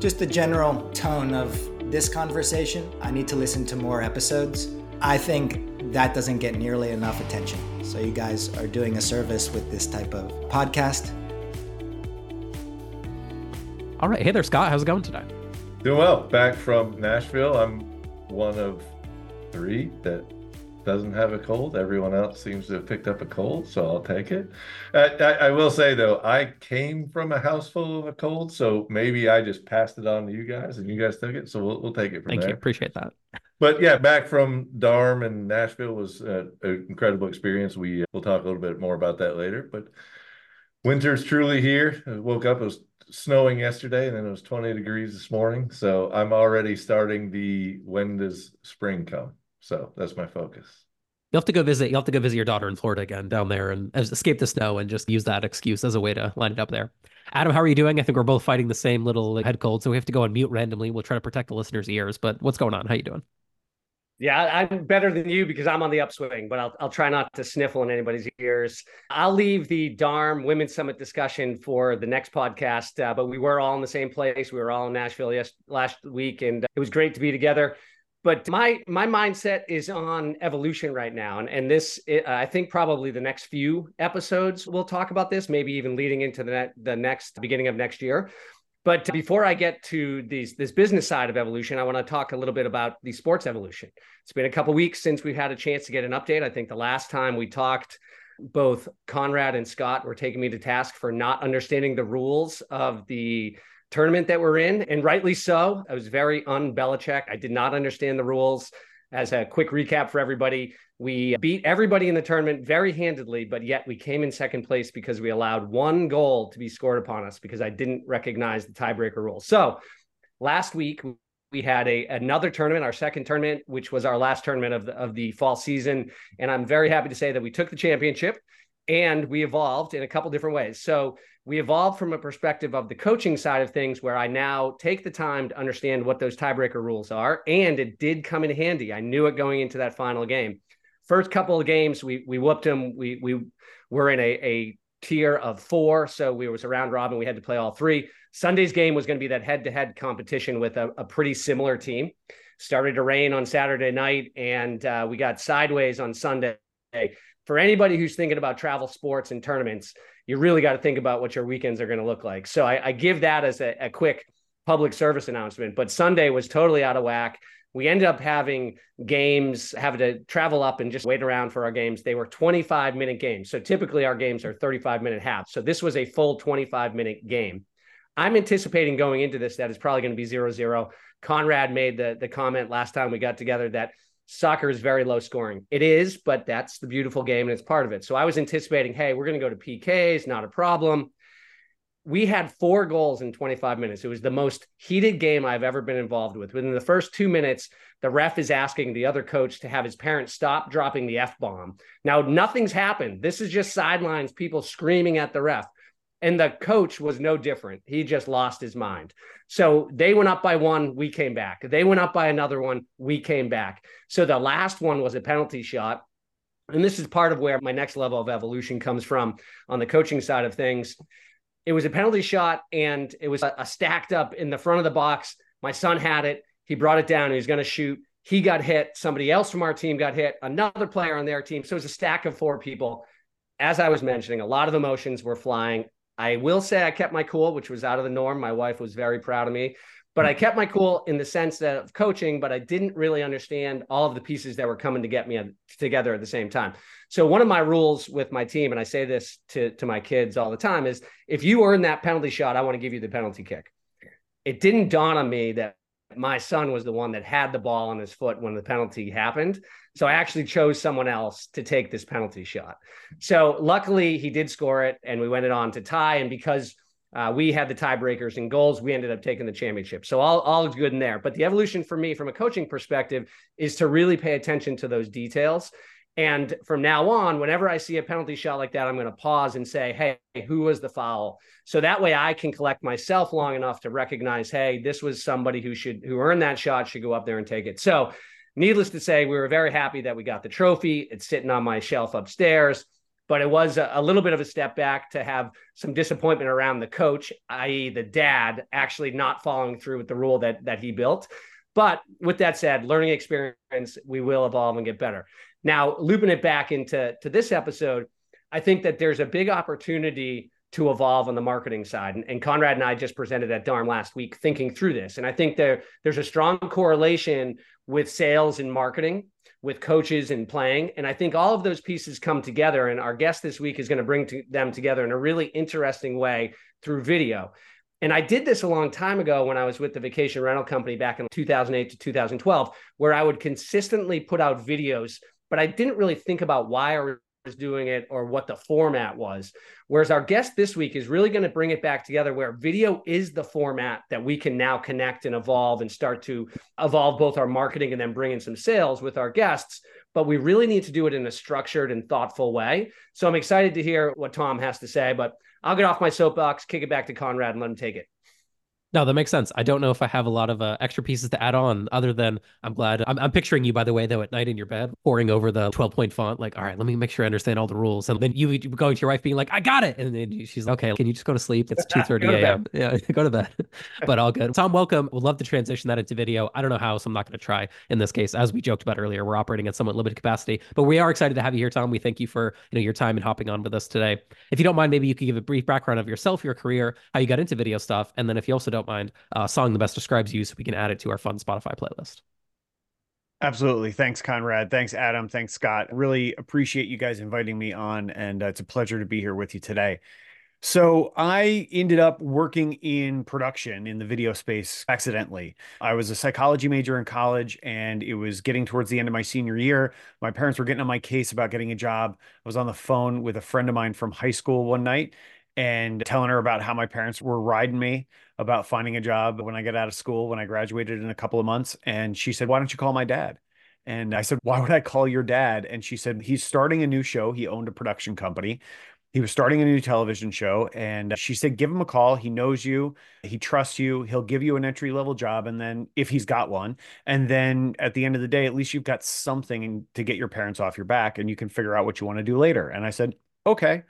just the general tone of this conversation. I need to listen to more episodes. I think that doesn't get nearly enough attention. So you guys are doing a service with this type of podcast. All right. Hey there, Scott. How's it going today? Doing well. Back from Nashville. I'm one of three that doesn't have a cold. Everyone else seems to have picked up a cold, so I'll take it. I, I, I, will say though, I came from a house full of a cold, so maybe I just passed it on to you guys, and you guys took it. So we'll, we'll take it from Thank there. you. Appreciate that. But yeah, back from DARM and Nashville was uh, an incredible experience. We uh, we'll talk a little bit more about that later. But winter's truly here. I woke up. It was snowing yesterday, and then it was 20 degrees this morning. So I'm already starting the when does spring come? So that's my focus. You'll have to go visit. You'll have to go visit your daughter in Florida again down there and escape the snow and just use that excuse as a way to line it up there. Adam, how are you doing? I think we're both fighting the same little head cold, so we have to go on mute randomly. We'll try to protect the listeners' ears. But what's going on? How you doing? Yeah, I'm better than you because I'm on the upswing, but I'll, I'll try not to sniffle in anybody's ears. I'll leave the DARM Women's Summit discussion for the next podcast, uh, but we were all in the same place. We were all in Nashville yes, last week, and it was great to be together but my my mindset is on evolution right now. And and this eh, i think probably the next few episodes we'll talk about this maybe even leading into the the next beginning of next year. But before i get to these this business side of evolution i want to talk a little bit about the sports evolution. It's been a couple weeks since we've had a chance to get an update. I think the last time we talked both conrad and scott were taking me to task for not understanding the rules of the tournament that we're in, and rightly so. I was very un Belichick. I did not understand the rules. As a quick recap for everybody, we beat everybody in the tournament very handedly, but yet we came in second place because we allowed one goal to be scored upon us because I didn't recognize the tiebreaker rule. So last week we had a another tournament, our second tournament, which was our last tournament of the of the fall season, and I'm very happy to say that we took the championship and we evolved in a couple different ways. So we evolved from a perspective of the coaching side of things where I now take the time to understand what those tiebreaker rules are. And it did come in handy. I knew it going into that final game. First couple of games, we we whooped them. We we were in a, a tier of four. So we was around robin. We had to play all three. Sunday's game was going to be that head-to-head competition with a, a pretty similar team. Started to rain on Saturday night, and uh, we got sideways on Sunday. For anybody who's thinking about travel sports and tournaments, you really got to think about what your weekends are going to look like. So I, I give that as a, a quick public service announcement. But Sunday was totally out of whack. We ended up having games, having to travel up and just wait around for our games. They were 25 minute games. So typically our games are 35 minute halves. So this was a full 25 minute game. I'm anticipating going into this that it's probably going to be zero zero. Conrad made the, the comment last time we got together that soccer is very low scoring. It is, but that's the beautiful game and it's part of it. So I was anticipating, hey, we're going to go to PKs, not a problem. We had four goals in 25 minutes. It was the most heated game I've ever been involved with. Within the first two minutes, the ref is asking the other coach to have his parents stop dropping the F bomb. Now, nothing's happened. This is just sidelines, people screaming at the ref. And the coach was no different. He just lost his mind. So they went up by one, we came back. They went up by another one, we came back. So the last one was a penalty shot. And this is part of where my next level of evolution comes from on the coaching side of things. It was a penalty shot and it was a, a stacked up in the front of the box. My son had it. He brought it down. He was going to shoot. He got hit. Somebody else from our team got hit. Another player on their team. So it was a stack of four people. As I was mentioning, a lot of emotions were flying. I will say I kept my cool, which was out of the norm. My wife was very proud of me, but I kept my cool in the sense that of coaching, but I didn't really understand all of the pieces that were coming to get me together at the same time. So one of my rules with my team, and I say this to, to my kids all the time, is if you earn that penalty shot, I want to give you the penalty kick. It didn't dawn on me that my son was the one that had the ball on his foot when the penalty happened. So I actually chose someone else to take this penalty shot. So luckily he did score it and we went it on to tie. And because uh, we had the tiebreakers and goals, we ended up taking the championship. So all, all good in there. But the evolution for me from a coaching perspective is to really pay attention to those details. And from now on, whenever I see a penalty shot like that, I'm going to pause and say, hey, who was the foul? So that way I can collect myself long enough to recognize, hey, this was somebody who should, who earned that shot, should go up there and take it. So needless to say, we were very happy that we got the trophy. It's sitting on my shelf upstairs. but it was a, little bit of a step back to have some disappointment around the coach, i.e., the dad, actually not following through with the rule that that he built. But with that said, learning experience, we will evolve and get better. Now, looping it back into to this episode, I think that there's a big opportunity to evolve on the marketing side. And, and, Conrad and I just presented at DARM last week thinking through this. And I think there, there's a strong correlation with sales and marketing, with coaches and playing. And I think all of those pieces come together. And our guest this week is going to bring them together in a really interesting way through video. And I did this a long time ago when I was with the vacation rental company back in 2008 to 2012, where I would consistently put out videos, but I didn't really think about why I was doing it or what the format was. Whereas our guest this week is really going to bring it back together where video is the format that we can now connect and evolve and start to evolve both our marketing and then bring in some sales with our guests. But we really need to do it in a structured and thoughtful way. So I'm excited to hear what Tom has to say, but I'll get off my soapbox, kick it back to Conrad and let him take it. No, that makes sense. I don't know if I have a lot of uh, extra pieces to add on other than I'm glad. I'm, I'm, picturing you, by the way, though, at night in your bed, poring over the 12 point font, like, all right, let me make sure I understand all the rules. And then you going to your wife being like, I got it. And then she's like, okay, can you just go to sleep? It's 2 30 a.m. Yeah, go to bed. but all good. Tom, welcome. Would love to transition that into video. I don't know how, so I'm not going to try in this case. As we joked about earlier, we're operating at somewhat limited capacity, but we are excited to have you here, Tom. We thank you for you know your time and hopping on with us today. If you don't mind, maybe you could give a brief background of yourself, your career, how you got into video stuff. And then if you also don't mind, uh, song the best describes you so we can add it to our fun Spotify playlist. Absolutely. Thanks, Conrad. Thanks, Adam. Thanks, Scott. Really appreciate you guys inviting me on, and uh, it's a pleasure to be here with you today. So, I ended up working in production in the video space accidentally. I was a psychology major in college, and it was getting towards the end of my senior year. My parents were getting on my case about getting a job. I was on the phone with a friend of mine from high school one night and telling her about how my parents were riding me about finding a job when I get out of school, when I graduated in a couple of months. And she said, Why don't you call my dad? And I said, Why would I call your dad? And she said, He's starting a new show. He owned a production company. He was starting a new television show. And she said, Give him a call. He knows you. He trusts you. He'll give you an entry level job. And then, if he's got one, and then at the end of the day, at least you've got something to get your parents off your back and you can figure out what you want to do later. And I said, Okay.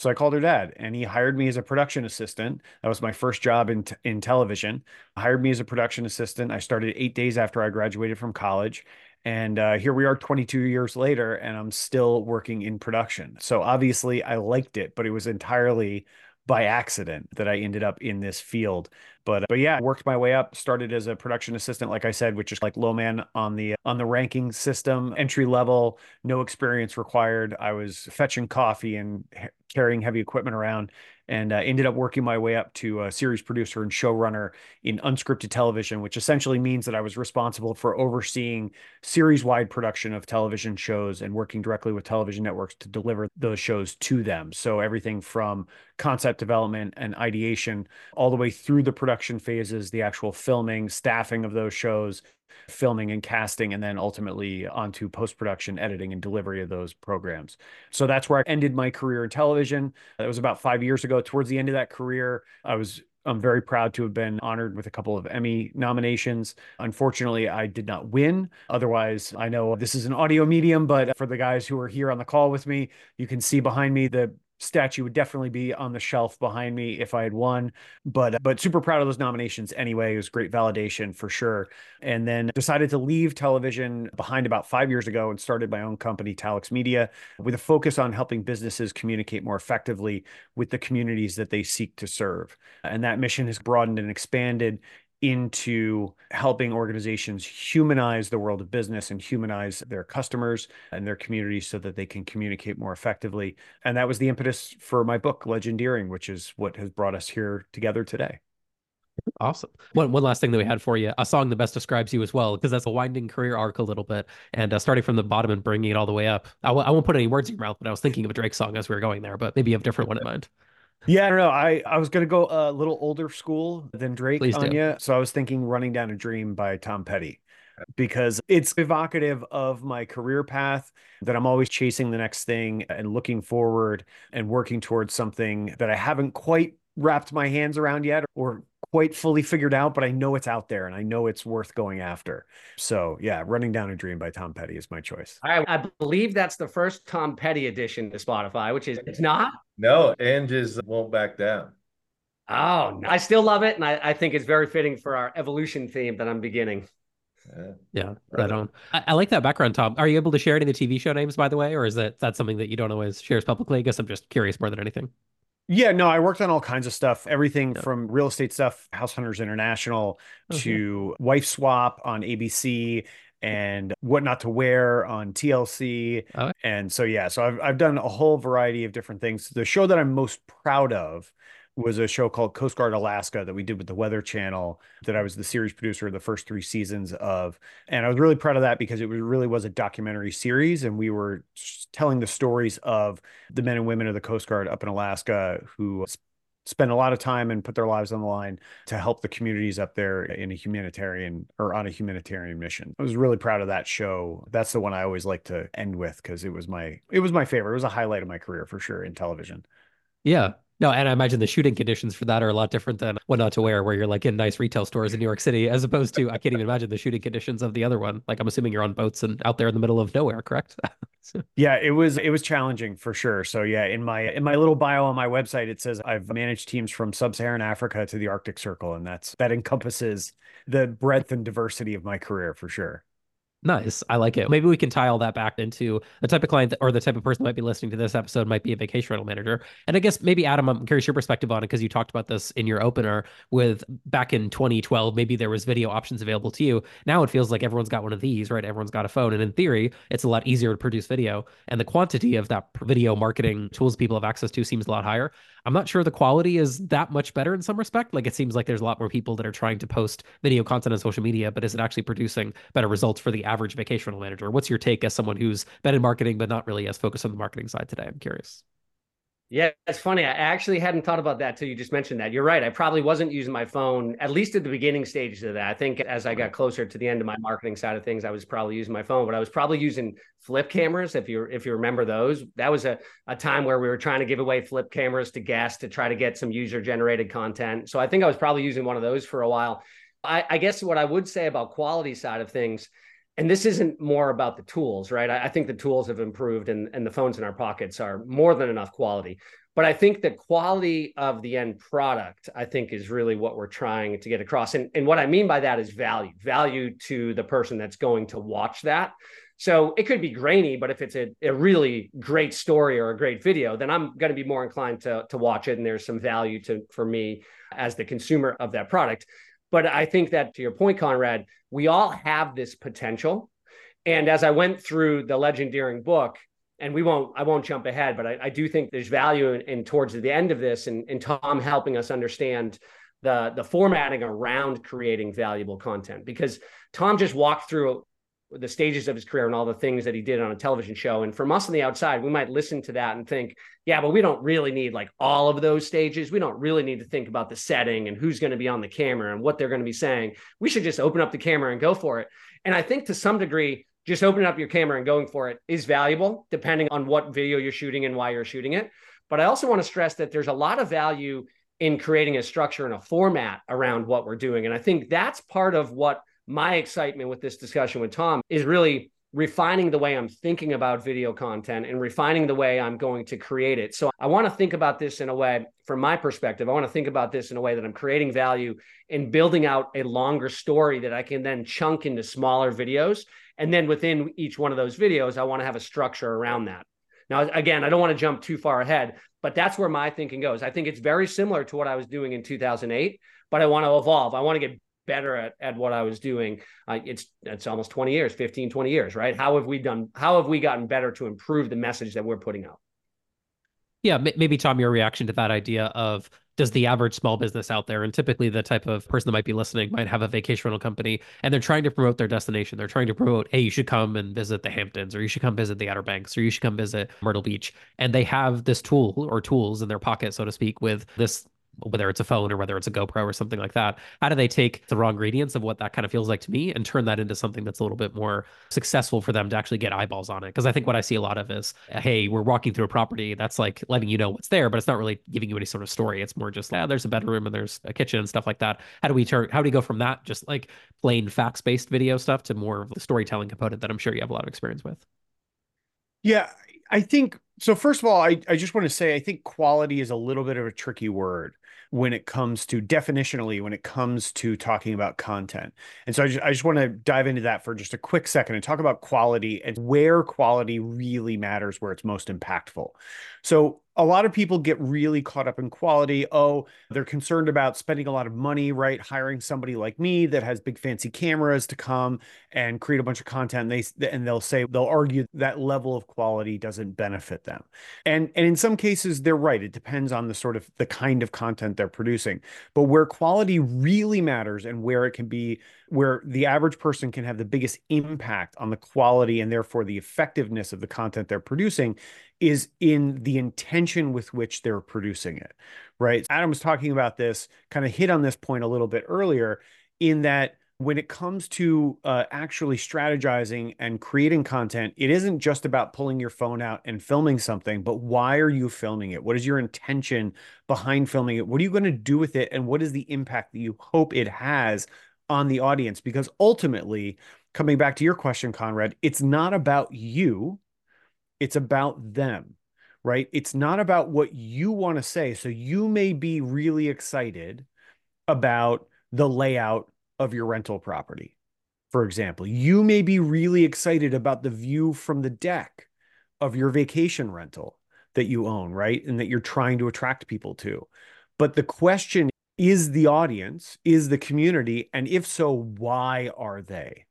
So I called her dad and he hired me as a production assistant. That was my first job in, t- in television. Hired me as a production assistant. I started eight days after I graduated from college. And uh, here we are 22 years later, and I'm still working in production. So obviously, I liked it, but it was entirely by accident that I ended up in this field. But uh, but yeah, worked my way up. Started as a production assistant, like I said, which is like low man on the on the ranking system, entry level, no experience required. I was fetching coffee and carrying heavy equipment around and uh, ended up working my way up to a series producer and showrunner in unscripted television, which essentially means that I was responsible for overseeing series wide production of television shows and working directly with television networks to deliver those shows to them. So everything from concept development and ideation all the way through the production phases, the actual filming, staffing of those shows, filming and casting, and then ultimately onto post production, editing, and delivery of those programs. So that's where I ended my career in television. That was about five years ago. Towards the end of that career, I was I'm very proud to have been honored with a couple of Emmy nominations. Unfortunately, I did not win. Otherwise, I know this is an audio medium, but for the guys who are here on the call with me, you can see behind me the statue would definitely be on the shelf behind me if I had won. But uh, but super proud of those nominations anyway. It was great validation for sure. And then decided to leave television behind about five years ago and started my own company, Talix Media, with a focus on helping businesses communicate more effectively with the communities that they seek to serve. And that mission has broadened and expanded into helping organizations humanize the world of business and humanize their customers and their communities so that they can communicate more effectively. And that was the impetus for my book, Legendeering, which is what has brought us here together today. Awesome. One one last thing that we had for you, a song that best describes you as well, because that's a winding career arc a little bit, and uh, starting from the bottom and bringing it all the way up. I w- I won't put any words in your mouth, but I was thinking of a Drake song as we were going there, but maybe you have a different one in mind. Yeah, I don't know. I, I was gonna go a little older school than Drake Please on you. So I was thinking Running Down a Dream by Tom Petty because it's evocative of my career path that I'm always chasing the next thing and looking forward and working towards something that I haven't quite wrapped my hands around yet or quite fully figured out, but I know it's out there and I know it's worth going after. So yeah, Running Down a Dream by Tom Petty is my choice. I, I believe that's the first Tom Petty edition to Spotify, which is it's not. No, Anges uh, won't back down. Oh, no. I still love it, and I, I think it's very fitting for our evolution theme that I'm beginning. Yeah, yeah right on. I, I, like that background, Tom. Are you able to share any of the TV show names, by the way, or is that that something that you don't always share publicly? I guess I'm just curious more than anything. Yeah, no, I worked on all kinds of stuff, everything yeah. from real estate stuff, House Hunters International, okay. to Wife Swap on ABC and What Not to Wear on TLC. Oh. And so yeah, so I've I've done a whole variety of different things. The show that I'm most proud of was a show called Coast Guard Alaska that we did with the Weather Channel that I was the series producer of the first three seasons of. And I was really proud of that because it was, really was a documentary series. And we were telling the stories of the men and women of the Coast Guard up in Alaska who spend a lot of time and put their lives on the line to help the communities up there in a humanitarian or on a humanitarian mission. I was really proud of that show. That's the one I always like to end with because it was my it was my favorite. It was a highlight of my career for sure in television. Yeah. No, and I imagine the shooting conditions for that are a lot different than what not to wear, where you're like in nice retail stores in New York City, as opposed to I can't even imagine the shooting conditions of the other one. Like I'm assuming you're on boats and out there in the middle of nowhere, correct? so. Yeah, it was it was challenging for sure. So yeah, in my in my little bio on my website, it says I've managed teams from sub-Saharan Africa to the Arctic Circle, and that's that encompasses the breadth and diversity of my career for sure. Nice. I like it. Maybe we can tie all that back into the type of client that, or the type of person that might be listening to this episode might be a vacation rental manager. And I guess maybe Adam, I'm curious your perspective on it because you talked about this in your opener with back in 2012, maybe there was video options available to you. Now it feels like everyone's got one of these, right? Everyone's got a phone. And in theory, it's a lot easier to produce video. And the quantity of that video marketing tools people have access to seems a lot higher. I'm not sure the quality is that much better in some respect. Like it seems like there's a lot more people that are trying to post video content on social media, but is it actually producing better results for the average vacation rental manager? What's your take as someone who's been in marketing but not really as focused on the marketing side today? I'm curious. Yeah, it's funny. I actually hadn't thought about that till you just mentioned that. You're right. I probably wasn't using my phone, at least at the beginning stages of that. I think as I got closer to the end of my marketing side of things, I was probably using my phone, but I was probably using flip cameras. If you if you remember those, that was a, a time where we were trying to give away flip cameras to guests to try to get some user generated content. So I think I was probably using one of those for a while. I, I guess what I would say about quality side of things and this isn't more about the tools, right? I, I, think the tools have improved and, and the phones in our pockets are more than enough quality. But I think the quality of the end product, I think, is really what we're trying to get across. And, and what I mean by that is value, value to the person that's going to watch that. So it could be grainy, but if it's a, a really great story or a great video, then I'm going to be more inclined to, to watch it. And there's some value to for me as the consumer of that product. But I think that to your point, Conrad, we all have this potential. And as I went through the legendeering book, and we won't, I won't jump ahead, but I, I do think there's value in, in, towards the end of this and, and Tom helping us understand the, the formatting around creating valuable content because Tom just walked through the stages of his career and all the things that he did on a television show. And from us on the outside, we might listen to that and think, yeah, but we don't really need like all of those stages. We don't really need to think about the setting and who's going to be on the camera and what they're going to be saying. We should just open up the camera and go for it. And I think to some degree, just opening up your camera and going for it is valuable, depending on what video you're shooting and why you're shooting it. But I also want to stress that there's a lot of value in creating a structure and a format around what we're doing. And I think that's part of what my excitement with this discussion with Tom is really refining the way I'm thinking about video content and refining the way I'm going to create it. So I want to think about this in a way, from my perspective, I want to think about this in a way that I'm creating value and building out a longer story that I can then chunk into smaller videos. And then within each one of those videos, I want to have a structure around that. Now, again, I don't want to jump too far ahead, but that's where my thinking goes. I think it's very similar to what I was doing in 2008, but I want to evolve. I want to get better at, at what I was doing. Uh, it's it's almost 20 years, 15, 20 years, right? How have we done? How have we gotten better to improve the message that we're putting out? Yeah, maybe Tom, your reaction to that idea of does the average small business out there, and typically the type of person that might be listening might have a vacation rental company, and they're trying to promote their destination. They're trying to promote, hey, you should come and visit the Hamptons, or you should come visit the Outer Banks, or you should come visit Myrtle Beach, and they have this tool or tools in their pocket, so to speak, with this whether it's a phone or whether it's a GoPro or something like that. How do they take the raw ingredients of what that kind of feels like to me and turn that into something that's a little bit more successful for them to actually get eyeballs on it? Because I think what I see a lot of is, hey, we're walking through a property that's like letting you know what's there, but it's not really giving you any sort of story. It's more just, yeah, there's a bedroom and there's a kitchen and stuff like that. How do we turn, how do we go from that just like plain facts based video stuff to more of the storytelling component that I'm sure you have a lot of experience with? Yeah, I think so. First of all, I, I just want to say I think quality is a little bit of a tricky word when it comes to definitionally when it comes to talking about content. And so I just, I just want to dive into that for just a quick second and talk about quality and where quality really matters, where it's most impactful. So a lot of people get really caught up in quality. Oh, they're concerned about spending a lot of money, right? Hiring somebody like me that has big fancy cameras to come and create a bunch of content. And they and they'll say they'll argue that level of quality doesn't benefit them. And and in some cases they're right. It depends on the sort of the kind of content they're producing. But where quality really matters and where it can be where the average person can have the biggest impact on the quality and therefore the effectiveness of the content they're producing is in the intention with which they're producing it, right? Adam was talking about this, kind of hit on this point a little bit earlier, in that when it comes to uh, actually strategizing and creating content, it isn't just about pulling your phone out and filming something, but why are you filming it? What is your intention behind filming it? What are you going to do with it? And what is the impact that you hope it has on the audience? Because ultimately, coming back to your question, Conrad, it's not about you it's about them, right? It's not about what you want to say. So you may be really excited about the layout of your rental property. For example, you may be really excited about the view from the deck of your vacation rental that you own, right? And that you're trying to attract people to. But the question is the audience, is the community, and if so, why are they?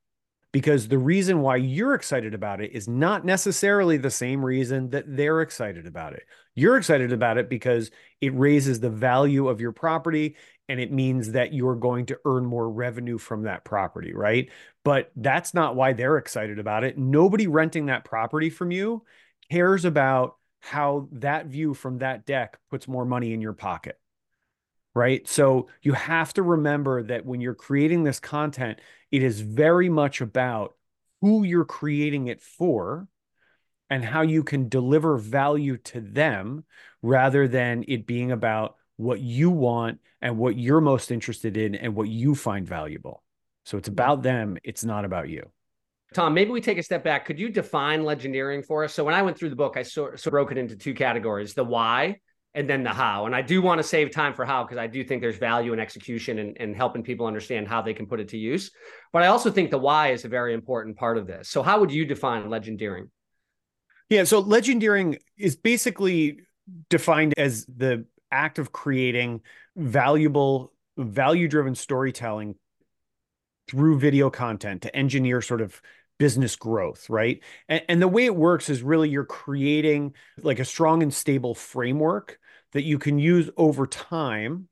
because the reason why you're excited about it is not necessarily the same reason that they're excited about it. You're excited about it because it raises the value of your property and it means that you're going to earn more revenue from that property, right? But that's not why they're excited about it. Nobody renting that property from you cares about how that view from that deck puts more money in your pocket right? So you have to remember that when you're creating this content, it is very much about who you're creating it for and how you can deliver value to them rather than it being about what you want and what you're most interested in and what you find valuable. So it's mm-hmm. about them, it's not about you. Tom, maybe we take a step back. Could you define legendeering for us? So when I went through the book, I sort, of broke it into two categories: the why and then the how. And I do want to save time for how because I do think there's value in execution and, and helping people understand how they can put it to use. But I also think the why is a very important part of this. So, how would you define legendeering? Yeah, so legendeering is basically defined as the act of creating valuable, value driven storytelling through video content to engineer sort of business growth, right? And, and, the way it works is really you're creating like a strong and stable framework that you can use over time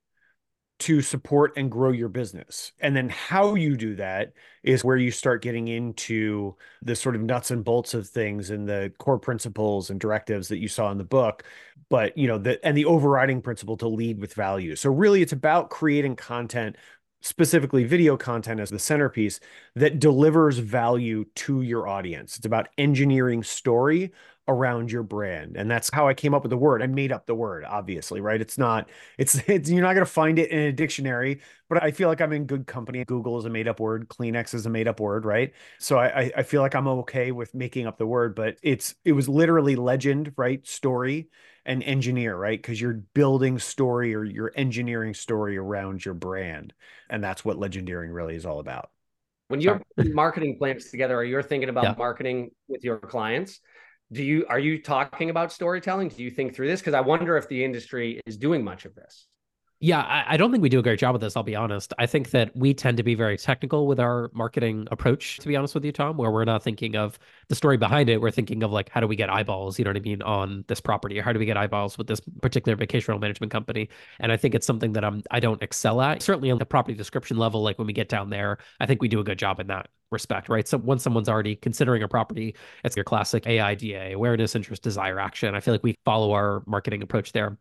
to support and grow your business. And then how you do that is where you start getting into the sort of nuts and bolts of things and the core principles and directives that you saw in the book. But, you know, the and the overriding principle to lead with value. So really it's about creating content specifically video content as the centerpiece that delivers value to your audience. It's about engineering story around your brand. And that's how I came up with the word. I made up the word, obviously, right? It's not, it's, it's you're not going to find it in a dictionary, but I feel like I'm in good company. Google is a made up word. Kleenex is a made up word, right? So I, I feel like I'm okay with making up the word, but it's, it was literally legend, right? Story and engineer, right? Because you're building story or you're engineering story around your brand. And that's what legendeering really is all about. When you're marketing plans together, or you're thinking about yeah. marketing with your clients, do you are you talking about storytelling? Do you think through this? Because I wonder if the industry is doing much of this. Yeah, I, I, don't think we do a great job with this. I'll be honest. I think that we tend to be very technical with our marketing approach. To be honest with you, Tom, where we're not thinking of the story behind it. We're thinking of like, how do we get eyeballs? You know what I mean on this property, or how do we get eyeballs with this particular vacation rental management company? And I think it's something that I'm I don't excel at. Certainly on the property description level, like when we get down there, I think we do a good job in that respect, right? So once someone's already considering a property, it's your classic AIDA, awareness, interest, desire, action. I feel like we follow our marketing approach there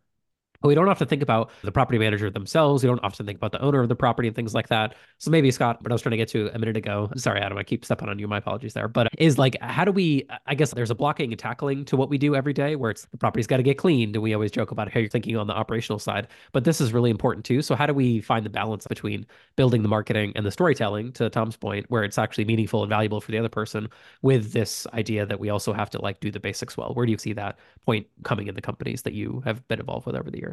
we don't have to think about the property manager themselves. We don't often think about the owner of the property and things like that. So maybe Scott, what I was trying to get to a minute ago, sorry, Adam, I keep stepping on you. My apologies there. But is like, how do we, I guess there's a blocking and tackling to what we do every day where it's the property's got to get cleaned. And we always joke about how you're thinking on the operational side. But this is really important too. So how do we find the balance between building the marketing and the storytelling, to Tom's point, where it's actually meaningful and valuable for the other person with this idea that we also have to like do the basics well? Where do you see that point coming in the companies that you have been involved with over the years?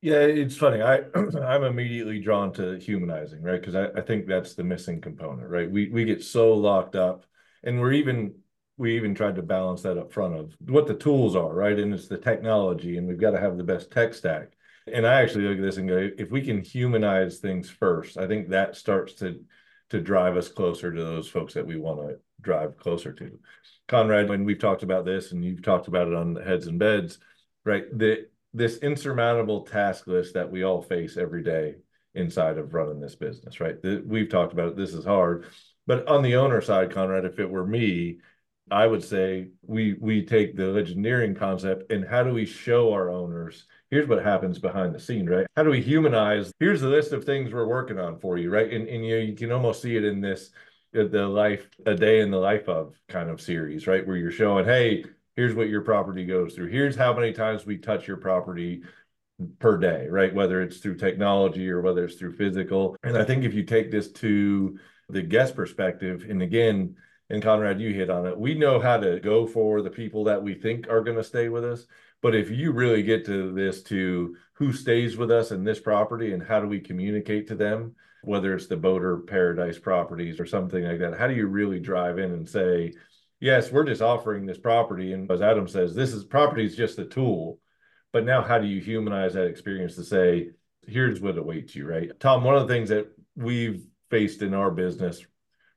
Yeah, it's funny. I I'm immediately drawn to humanizing, right? Because I, I think that's the missing component, right? We we get so locked up, and we're even we even tried to balance that up front of what the tools are, right? And it's the technology, and we've got to have the best tech stack. And I actually look at this and go, if we can humanize things first, I think that starts to to drive us closer to those folks that we want to drive closer to. Conrad, when we've talked about this, and you've talked about it on heads and beds, right? The this insurmountable task list that we all face every day inside of running this business, right? We've talked about it, this is hard. But on the owner side, Conrad, if it were me, I would say we we take the legendeering concept and how do we show our owners here's what happens behind the scene, right? How do we humanize? Here's the list of things we're working on for you, right? And and you you can almost see it in this uh, the life a day in the life of kind of series, right? Where you're showing, hey, here's what your property goes through. Here's how many times we touch your property per day, right? Whether it's through technology or whether it's through physical. And I think if you take this to the guest perspective, and again, and Conrad, you hit on it, we know how to go for the people that we think are going to stay with us. But if you really get to this to who stays with us in this property and how do we communicate to them, whether it's the Boater Paradise properties or something like that, how do you really drive in and say, yes, we're just offering this property. And as Adam says, this is property is just a tool. But now how do you humanize that experience to say, here's what awaits you, right? Tom, one of the things that we've faced in our business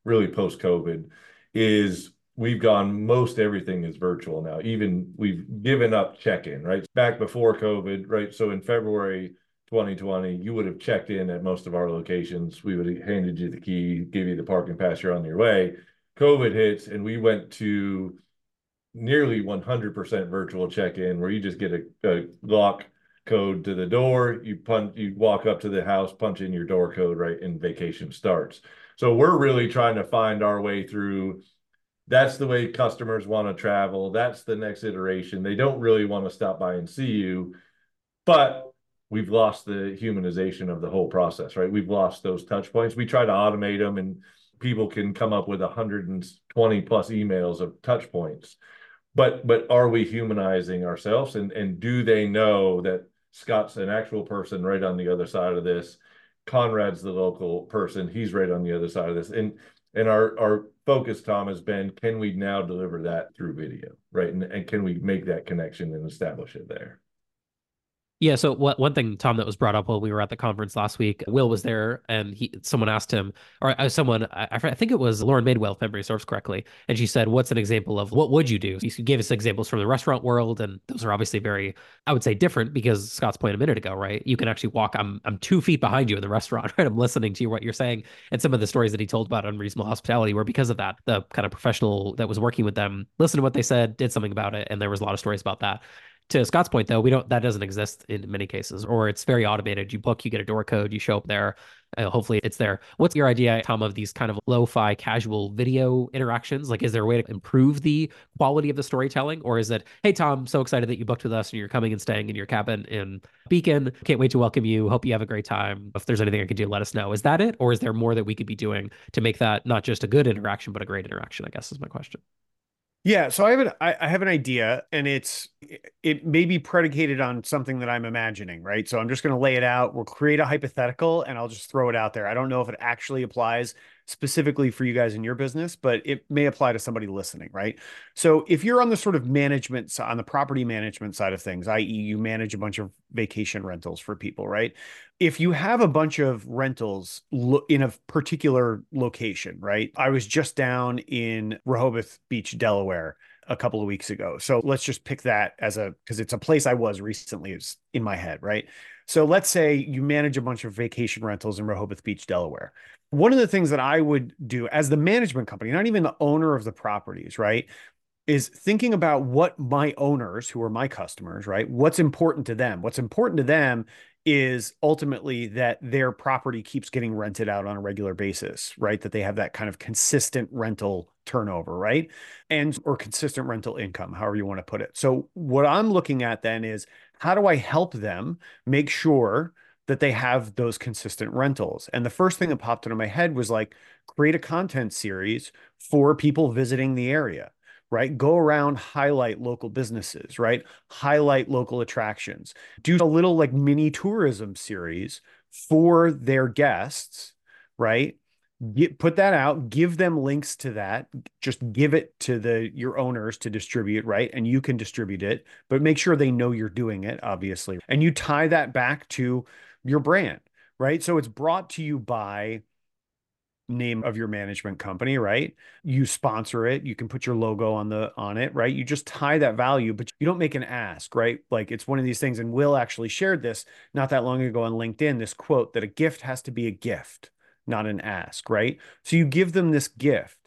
really post COVID is we've gone most everything is virtual now. Even we've given up check-in, right? Back before COVID, right? So in February 2020, you would have checked in at most of our locations. We would have handed you the key, give you the parking pass, you're on your way. COVID hits and we went to nearly 100% virtual check-in where you just get a, a, lock code to the door, you punch, you walk up to the house, punch in your door code, right, and vacation starts. So we're really trying to find our way through. That's the way customers want to travel. That's the next iteration. They don't really want to stop by and see you, but we've lost the humanization of the whole process, right? We've lost those touch points. We try to automate them and people can come up with 120 plus emails of touch points. But but are we humanizing ourselves? And and do they know that scott's an actual person right on the other side of this? Conrad's the local person. He's right on the other side of this. And and our our focus tom has been can we now deliver that through video right? And, and can we make that connection and establish it there yeah. So what one thing, Tom, that was brought up while we were at the conference last week, Will was there, and he someone asked him, or uh, someone, I, I, think it was Lauren Madewell, if memory serves correctly, and she said, "What's an example of what would you do?" You gave us examples from the restaurant world, and those are obviously very, I would say, different because Scott's point a minute ago, right? You can actually walk. I'm I'm two feet behind you in the restaurant, right? I'm listening to you what you're saying, and some of the stories that he told about unreasonable hospitality were because of that. The kind of professional that was working with them listened to what they said, did something about it, and there was a lot of stories about that to Scott's point, though, we don't that doesn't exist in many cases, or it's very automated. You book, you get a door code, you show up there. Uh, hopefully, it's there. What's your idea, Tom, of these kind of lo-fi, casual video interactions? Like, is there a way to improve the quality of the storytelling, or is it, hey, Tom, so excited that you booked with us and you're coming and staying in your cabin in Beacon? Can't wait to welcome you. Hope you have a great time. If there's anything I can do, let us know. Is that it, or is there more that we could be doing to make that not just a good interaction, but a great interaction? I guess is my question. Yeah, so I have an I, I have an idea, and it's it may be predicated on something that I'm imagining, right? So I'm just going to lay it out. We'll create a hypothetical, and I'll just throw it out there. I don't know if it actually applies specifically for you guys in your business, but it may apply to somebody listening, right? So if you're on the sort of management on the property management side of things, i.e., you manage a bunch of vacation rentals for people, right? If you have a bunch of rentals in a particular location, right? I was just down in Rehoboth Beach, Delaware a couple of weeks ago. So let's just pick that as a because it's a place I was recently is in my head, right? So let's say you manage a bunch of vacation rentals in Rehoboth Beach, Delaware. One of the things that I would do as the management company, not even the owner of the properties, right, is thinking about what my owners, who are my customers, right? What's important to them? What's important to them is ultimately that their property keeps getting rented out on a regular basis, right? That they have that kind of consistent rental turnover, right? And or consistent rental income, however you want to put it. So what I'm looking at then is how do I help them make sure that they have those consistent rentals? And the first thing that popped into my head was like create a content series for people visiting the area right? Go around, highlight local businesses, right? Highlight local attractions. Do a little like mini tourism series for their guests, right? Get, put that out, give them links to that. Just give it to the your owners to distribute, right? And you can distribute it, but make sure they know you're doing it, obviously. And you tie that back to your brand, right? So it's brought to you by name of your management company, right? You sponsor it, you can put your logo on the on it, right? You just tie that value, but you don't make an ask, right? Like it's one of these things and Will actually shared this not that long ago on LinkedIn, this quote that a gift has to be a gift, not an ask, right? So you give them this gift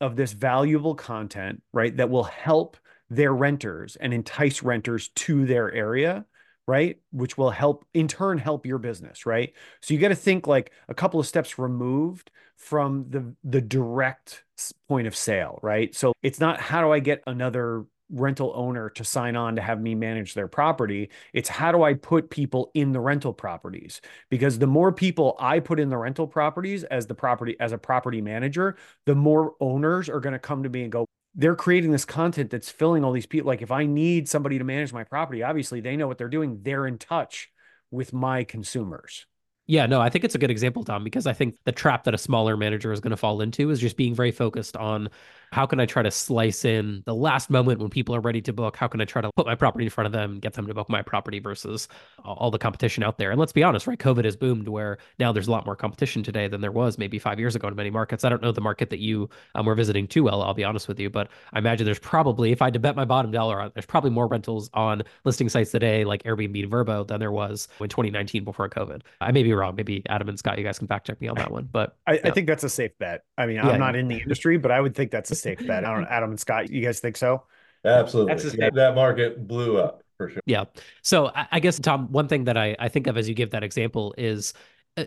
of this valuable content, right, that will help their renters and entice renters to their area right which will help in turn help your business right so you got to think like a couple of steps removed from the the direct point of sale, right? So it's not how do I get another rental owner to sign on to have me manage their property. It's how do I put people in the rental properties? Because the more people I put in the rental properties as the property as a property manager, the more owners are going to come to me and go, they're creating this content that's filling all these people. Like if I need somebody to manage my property, obviously they know what they're doing. They're in touch with my consumers. Yeah, no, I think it's a good example, Tom, because I think the trap that a smaller manager is going to fall into is just being very focused on how can I try to slice in the last moment when people are ready to book? How can I try to put my property in front of them, get them to book my property versus all the competition out there? And let's be honest, right? COVID has boomed where now there's a lot more competition today than there was maybe five years ago in many markets. I don't know the market that you um, were visiting too well, I'll be honest with you, but I imagine there's probably, if I had to bet my bottom dollar on, there's probably more rentals on listing sites today like Airbnb and Vrbo than there was in 2019 before COVID. I may be wrong. Maybe Adam and Scott, you guys can fact check me on that one, but I, yeah. I think that's a safe bet. I mean, I'm not in the industry, but I would think that's a safe bet. I don't Adam and Scott. You guys think so? Absolutely. Yeah, that market blew up for sure. Yeah. So I guess Tom, one thing that I, I think of as you give that example is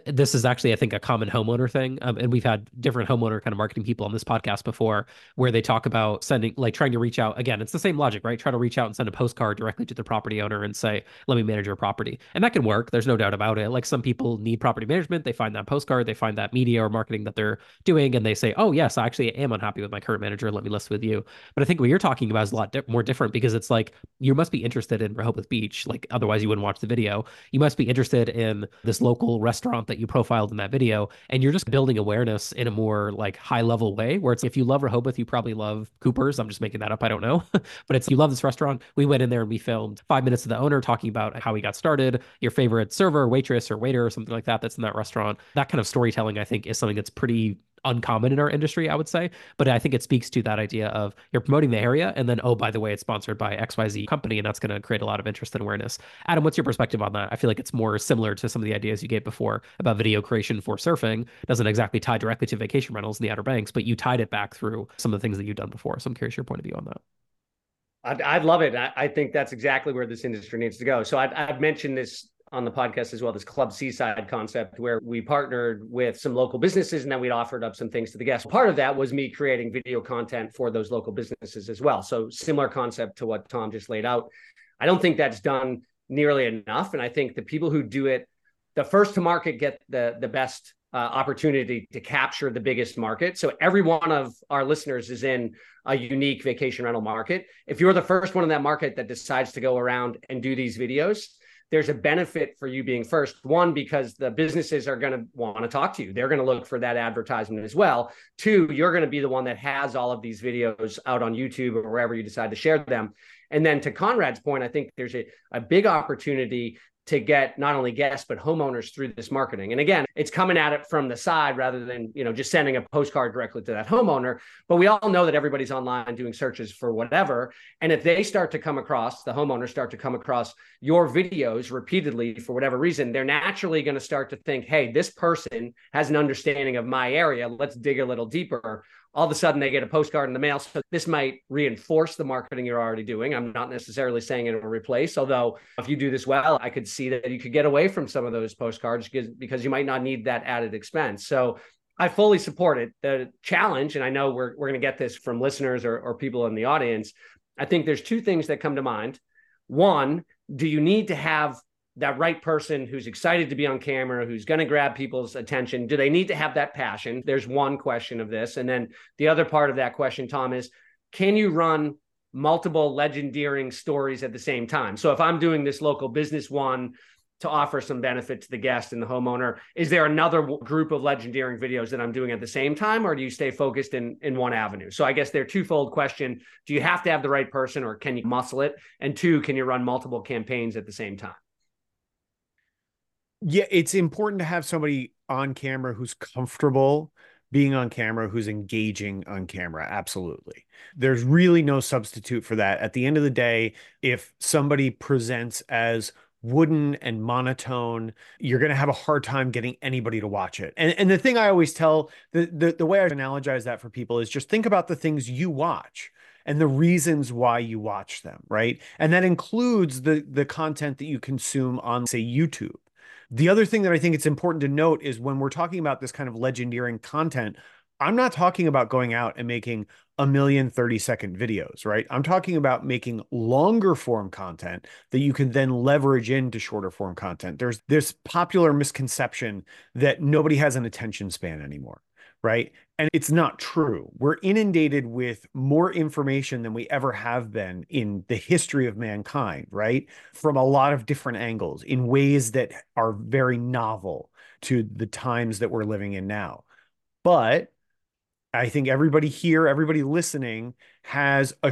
this is actually, I think, a common homeowner thing. Um, and we've had different homeowner kind of marketing people on this podcast before where they talk about sending, like trying to reach out. Again, it's the same logic, right? Try to reach out and send a postcard directly to the property owner and say, let me manage your property. And that can work. There's no doubt about it. Like some people need property management. They find that postcard, they find that media or marketing that they're doing, and they say, oh, yes, I actually am unhappy with my current manager. Let me list with you. But I think what you're talking about is a lot di- more different because it's like you must be interested in Rehoboth Beach. Like otherwise, you wouldn't watch the video. You must be interested in this local restaurant that you profiled in that video and you're just building awareness in a more like high level way where it's if you love Rehoboth, you probably love Cooper's. I'm just making that up. I don't know. but it's you love this restaurant. We went in there and we filmed five minutes of the owner talking about how he got started, your favorite server, waitress, or waiter, or something like that that's in that restaurant. That kind of storytelling, I think, is something that's pretty uncommon in our industry, I would say. But I think it speaks to that idea of you're promoting the area and then, oh, by the way, it's sponsored by XYZ company, and that's going to create a lot of interest and awareness. Adam, what's your perspective on that? I feel like it's more similar to some of the ideas you gave before about video creation for surfing. It doesn't exactly tie directly to vacation rentals in the Outer Banks, but you tied it back through some of the things that you've done before. So I'm curious your point of view on that. I'd, I'd love it. I, I, think that's exactly where this industry needs to go. So I've, I've mentioned this on the podcast as well this club seaside concept where we partnered with some local businesses and then we'd offered up some things to the guests part of that was me creating video content for those local businesses as well so similar concept to what tom just laid out i don't think that's done nearly enough and i think the people who do it the first to market get the the best uh, opportunity to capture the biggest market. So every one of our listeners is in a unique vacation rental market. If you're the first one in that market that decides to go around and do these videos, there's a benefit for you being first. One, because the businesses are going to want to talk to you. They're going to look for that advertisement as well. Two, you're going to be the one that has all of these videos out on YouTube or wherever you decide to share them. And then to Conrad's point, I think there's a, a big opportunity to get not only guests but homeowners through this marketing. And again, it's coming at it from the side rather than, you know, just sending a postcard directly to that homeowner, but we all know that everybody's online doing searches for whatever, and if they start to come across, the homeowners start to come across your videos repeatedly for whatever reason, they're naturally going to start to think, "Hey, this person has an understanding of my area. Let's dig a little deeper." All of a sudden they get a postcard in the mail. So this might reinforce the marketing you're already doing. I'm not necessarily saying it will replace, although if you do this well, I could see that you could get away from some of those postcards because, because you might not need that added expense. So I fully support it. The challenge, and I know we're, we're going to get this from listeners or, or people in the audience. I think there's two things that come to mind. One, do you need to have that right person who's excited to be on camera, who's going to grab people's attention? Do they need to have that passion? There's one question of this. And then the other part of that question, Tom, is can you run multiple legendeering stories at the same time? So if I'm doing this local business one to offer some benefit to the guest and the homeowner, is there another group of legendeering videos that I'm doing at the same time, or do you stay focused in, in one avenue? So I guess they're twofold question. Do you have to have the right person or can you muscle it? And two, can you run multiple campaigns at the same time? Yeah, it's important to have somebody on camera who's comfortable being on camera, who's engaging on camera. Absolutely. There's really no substitute for that. At the end of the day, if somebody presents as wooden and monotone, you're going to have a hard time getting anybody to watch it. And and the thing I always tell the, the the way I analogize that for people is just think about the things you watch and the reasons why you watch them, right? And that includes the the content that you consume on say YouTube the other thing that I think it's important to note is when we're talking about this kind of legendeering content, I'm not talking about going out and making a million 30 second videos, right? I'm talking about making longer form content that you can then leverage into shorter form content. There's this popular misconception that nobody has an attention span anymore right? And it's not true. We're inundated with more information than we ever have been in the history of mankind, right? From a lot of different angles in ways that are very novel to the times that we're living in now. But I think everybody here, everybody listening has a,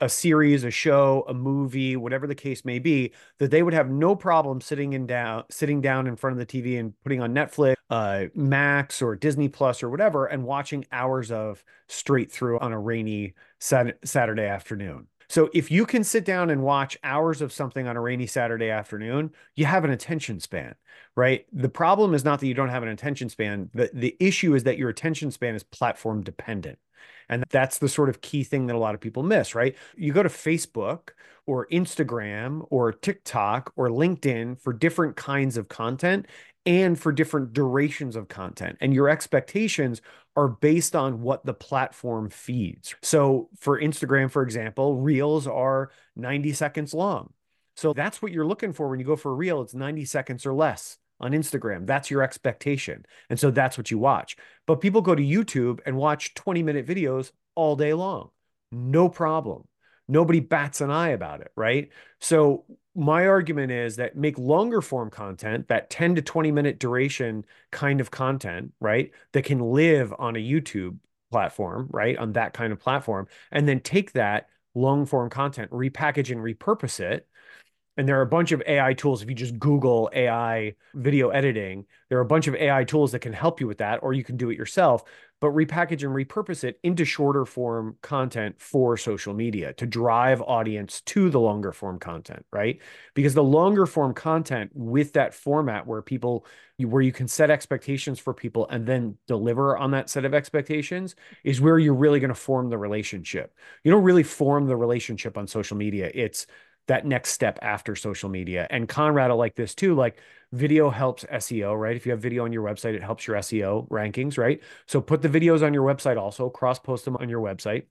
a series, a show, a movie, whatever the case may be, that they would have no problem sitting in down, sitting down in front of the TV and putting on Netflix, uh, Max or Disney Plus or whatever, and watching hours of straight through on a rainy sat- Saturday afternoon. So if you can sit down and watch hours of something on a rainy Saturday afternoon, you have an attention span, right? The problem is not that you don't have an attention span. The, the issue is that your attention span is platform dependent. And that's the sort of key thing that a lot of people miss, right? You go to Facebook or Instagram or TikTok or LinkedIn for different kinds of content and for different durations of content. And your expectations are based on what the platform feeds. So for Instagram, for example, reels are 90 seconds long. So that's what you're looking for when you go for a reel. It's 90 seconds or less on Instagram. That's your expectation. And so that's what you watch. But people go to YouTube and watch 20 minute videos all day long. No problem. Nobody bats an eye about it, right? So my argument is that make longer form content, that 10 to 20 minute duration kind of content, right? That can live on a YouTube platform, right? On that kind of platform. And then take that long form content, repackage and repurpose it and there are a bunch of AI tools. If you just Google AI video editing, there are a bunch of AI tools that can help you with that, or you can do it yourself, but repackage and repurpose it into shorter form content for social media to drive audience to the longer form content, right? Because the longer form content with that format where people, where you can set expectations for people and then deliver on that set of expectations is where you're really going to form the relationship. You don't really form the relationship on social media. It's, that next step after social media. And Conrad will like this too. Like video helps SEO, right? If you have video on your website, it helps your SEO rankings, right? So put the videos on your website also, cross post them on your website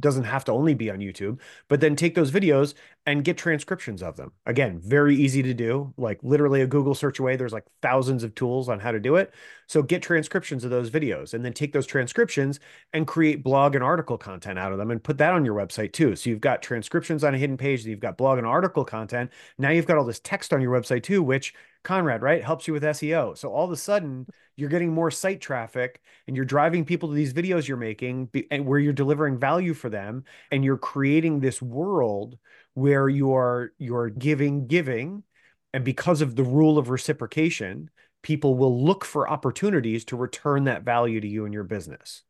doesn't have to only be on YouTube, but then take those videos and get transcriptions of them. Again, very easy to do, like literally a Google search away. There's like thousands of tools on how to do it. So get transcriptions of those videos and then take those transcriptions and create blog and article content out of them and put that on your website too. So you've got transcriptions on a hidden page, you've got blog and article content. Now you've got all this text on your website too, which Conrad, right? Helps you with SEO. So all of a sudden, you're getting more site traffic and you're driving people to these videos you're making and where you're delivering value for them and you're creating this world where you are you're giving giving and because of the rule of reciprocation, people will look for opportunities to return that value to you and your business.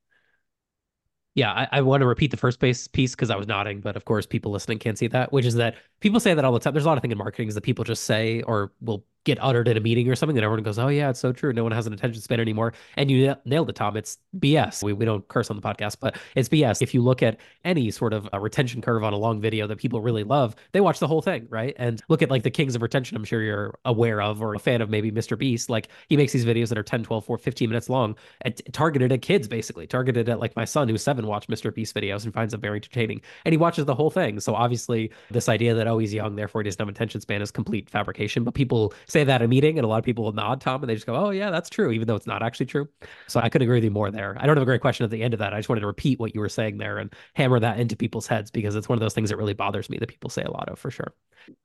Yeah, I, I, want to repeat the first base piece because I was nodding, but of course people listening can't see that, which is that people say that all the time. There's a lot of things in marketing is that people just say or will get uttered in a meeting or something that everyone goes, oh yeah, it's so true. No one has an attention span anymore. And you nailed it, Tom. It's BS. We, we don't curse on the podcast, but it's BS. If you look at any sort of uh, retention curve on a long video that people really love, they watch the whole thing, right? And look at like the kings of retention, I'm sure you're aware of, or a fan of maybe Mr. Beast. Like he makes these videos that are 10, 12, 4, 15 minutes long, uh, at, targeted at kids, basically, targeted at like my son who's seven, watch Mr. Beast videos and finds them very entertaining. And he watches the whole thing. So obviously, this idea that, oh, he's young, therefore he doesn't have attention span is complete fabrication. But people say that a meeting and a lot of people will nod, Tom, and they just go, oh, yeah, that's true, even though it's not actually true. So I couldn't agree with you more there. I don't have a great question at the end of that. I just wanted to repeat what you were saying there and hammer that into people's heads because it's one of those things that really bothers me that people say a lot of for sure.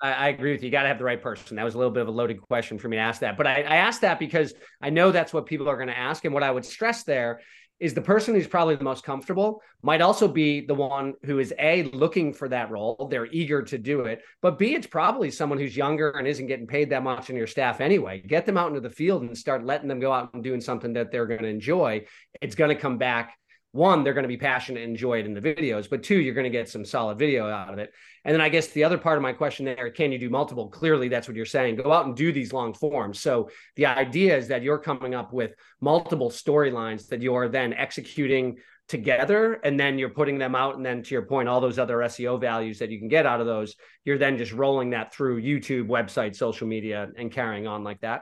I, I agree with you. You got to have the right person. That was a little bit of a loaded question for me to ask that. But I, I asked that because I know that's what people are going to ask. And what I would stress there is the person who's probably the most comfortable might also be the one who is a looking for that role they're eager to do it but b it's probably someone who's younger and isn't getting paid that much in your staff anyway. Get them out into the field and start letting them go out and doing something that they're going to enjoy. It's going to come back one, they're going to be passionate and enjoy it in the videos, but two, you're going to get some solid video out of it. And then I guess the other part of my question there, can you do multiple? Clearly, that's what you're saying. Go out and do these long forms. So the idea is that you're coming up with multiple storylines that you are then executing together and then you're putting them out and then to your point all those other SEO values that you can get out of those you're then just rolling that through YouTube website social media and carrying on like that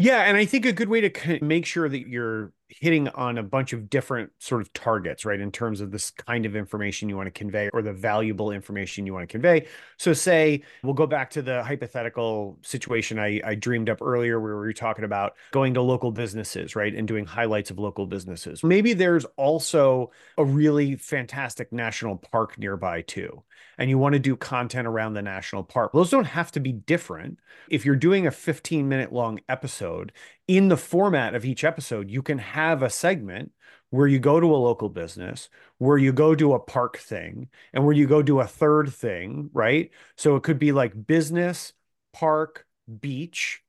yeah, and I think a good way to make sure that you're hitting on a bunch of different sort of targets, right, in terms of this kind of information you want to convey or the valuable information you want to convey. So, say we'll go back to the hypothetical situation I, I dreamed up earlier where we were talking about going to local businesses, right, and doing highlights of local businesses. Maybe there's also a really fantastic national park nearby too and you want to do content around the national park. Those don't have to be different. If you're doing a 15 minute long episode, in the format of each episode, you can have a segment where you go to a local business, where you go do a park thing, and where you go do a third thing, right? So it could be like business, park, beach,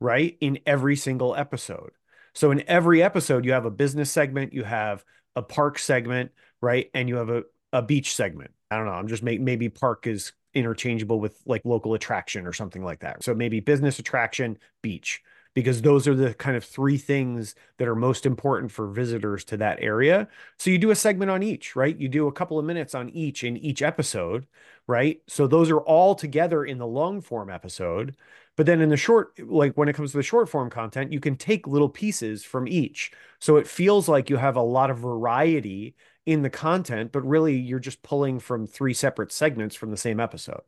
right? In every single episode. So in every episode, you have a business segment, you have a park segment, right? And you have a, a beach segment. I don't know. I'm just make, maybe park is interchangeable with like local attraction or something like that. So maybe business attraction, beach, because those are the kind of three things that are most important for visitors to that area. So you do a segment on each, right? You do a couple of minutes on each in each episode, right? So those are all together in the long form episode. But then in the short, like when it comes to the short form content, you can take little pieces from each. So it feels like you have a lot of variety in the content, but really you're just pulling from three separate segments from the same episode.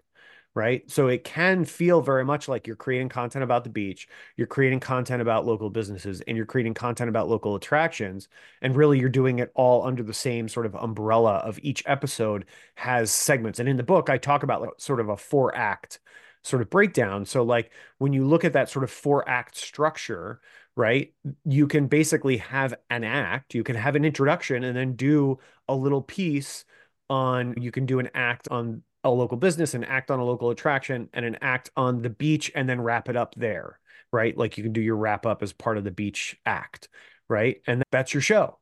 Right. So it can feel very much like you're creating content about the beach, you're creating content about local businesses, and you're creating content about local attractions. And really, you're doing it all under the same sort of umbrella of each episode has segments. And in the book, I talk about like sort of a four act sort of breakdown. So, like when you look at that sort of four act structure, right? You can basically have an act, you can have an introduction and then do a little piece on, you can do an act on a local business, an act on a local attraction, and an act on the beach, and then wrap it up there, right? Like you can do your wrap up as part of the beach act, right? And that's your show.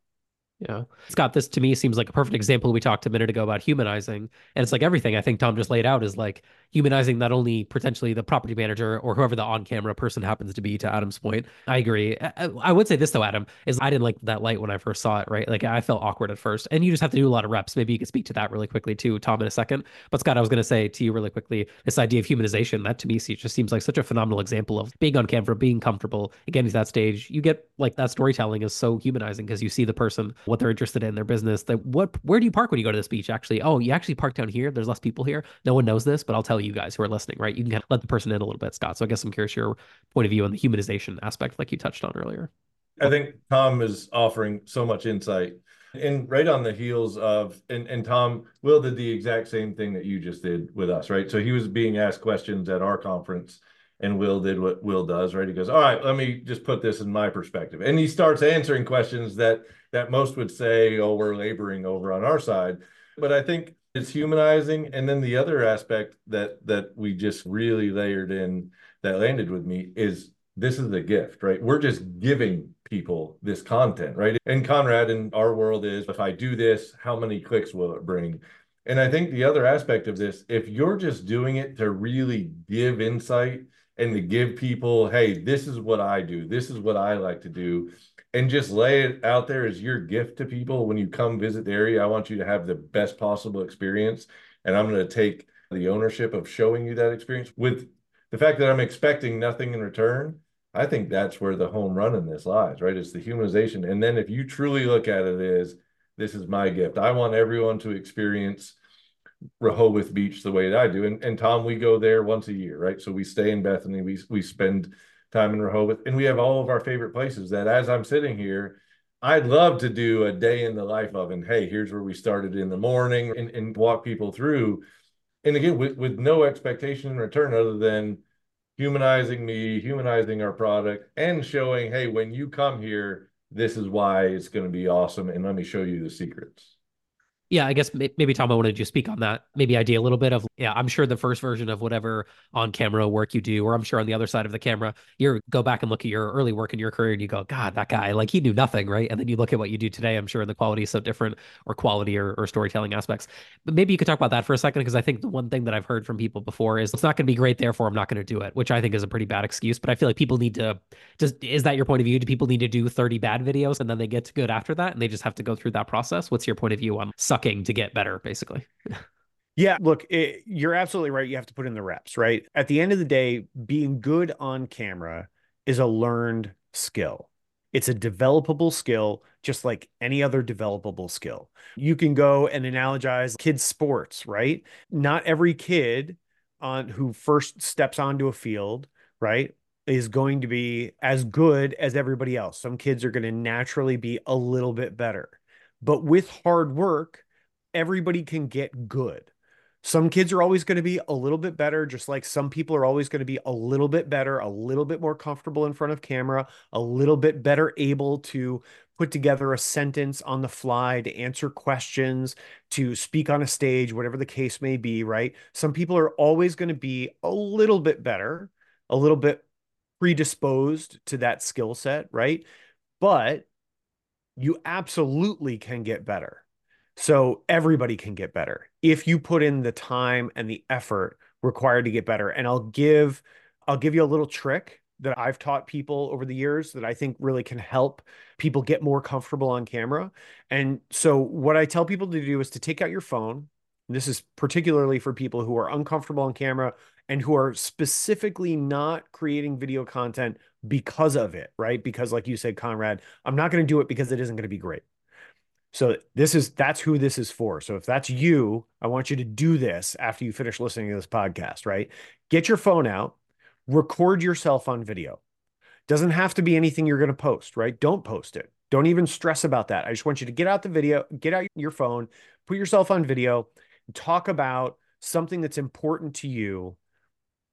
Yeah. Scott, this to me seems like a perfect example. We talked a minute ago about humanizing. And it's like everything I think Tom just laid out is like humanizing not only potentially the property manager or whoever the on camera person happens to be, to Adam's point. I agree. I, I, would say this though, Adam, is I didn't like that light when I first saw it, right? Like I felt awkward at first. And you just have to do a lot of reps. Maybe you could speak to that really quickly too, Tom, in a second. But Scott, I was going to say to you really quickly this idea of humanization, that to me just seems like such a phenomenal example of being on camera, being comfortable, getting to that stage. You get like that storytelling is so humanizing because you see the person, what they're interested in, their business. That what where do you park when you go to this beach? Actually, oh, you actually park down here. There's less people here. No one knows this, but I'll tell you guys who are listening, right? You can kind of let the person in a little bit, Scott. So I guess I'm curious your point of view on the humanization aspect, like you touched on earlier. I think Tom is offering so much insight. And right on the heels of, and, and Tom, Will did the exact same thing that you just did with us, right? So he was being asked questions at our conference and Will did what Will does, right? He goes, "All right, let me just put this in my perspective," and he starts answering questions that that most would say, "Oh, we're laboring over on our side," but I think it's humanizing. And then the other aspect that that we just really layered in that landed with me is this is a gift, right? We're just giving people this content, right? And Conrad in our world is if I do this, how many clicks will it bring? And I think the other aspect of this, if you're just doing it to really give insight and to give people, hey, this is what I do, this is what I like to do, and just lay it out there as your gift to people when you come visit the area. I want you to have the best possible experience, and I'm going to take the ownership of showing you that experience with the fact that I'm expecting nothing in return. I think that's where the home run in this lies, right? It's the humanization. And then if you truly look at it as this is my gift, I want everyone to experience Rehoboth Beach the way that I do. And, and Tom, we go there once a year, right? So we stay in Bethany, we, we spend time in Rehoboth, and we have all of our favorite places that as I'm sitting here, I'd love to do a day in the life of, and hey, here's where we started in the morning and, and walk people through. And again, with, with no expectation in return other than humanizing me, humanizing our product, and showing, hey, when you come here, this is why it's going to be awesome. And let me show you the secrets yeah, I guess maybe Tom, I wanted you to speak on that. Maybe idea a little bit of yeah. I'm sure the first version of whatever on camera work you do, or I'm sure on the other side of the camera, you go back and look at your early work in your career, and you go, God, that guy, like he knew nothing, right? And then you look at what you do today. I'm sure the quality is so different, or quality or, or storytelling aspects. But maybe you could talk about that for a second, because I think the one thing that I've heard from people before is it's not going to be great, therefore I'm not going to do it, which I think is a pretty bad excuse. But I feel like people need to just is that your point of view? Do people need to do 30 bad videos and then they get to good after that, and they just have to go through that process? What's your point of view on sucking to get better? basically. Yeah, look, it, you're absolutely right. You have to put in the reps, right? At the end of the day, being good on camera is a learned skill. It's a developable skill, just like any other developable skill. You can go and analogize kids' sports, right? Not every kid on who first steps onto a field, right, is going to be as good as everybody else. Some kids are going to naturally be a little bit better. But with hard work, everybody can get good. Some kids are always going to be a little bit better, just like some people are always going to be a little bit better, a little bit more comfortable in front of camera, a little bit better able to put together a sentence on the fly, to answer questions, to speak on a stage, whatever the case may be, right? Some people are always going to be a little bit better, a little bit predisposed to that skill set, right? But you absolutely can get better so everybody can get better if you put in the time and the effort required to get better. And I'll give I'll give you a little trick that I've taught people over the years that I think really can help people get more comfortable on camera. And so what I tell people to do is to take out your phone. This is particularly for people who are uncomfortable on camera and who are specifically not creating video content because of it, right? Because like you said Conrad, I'm not going to do it because it isn't going to be great. So this is that's who this is for. So if that's you, I want you to do this after you finish listening to this podcast, right? Get your phone out, record yourself on video. Doesn't have to be anything you're going to post, right? Don't post it. Don't even stress about that. I just want you to get out the video, get out your phone, put yourself on video, talk about something that's important to you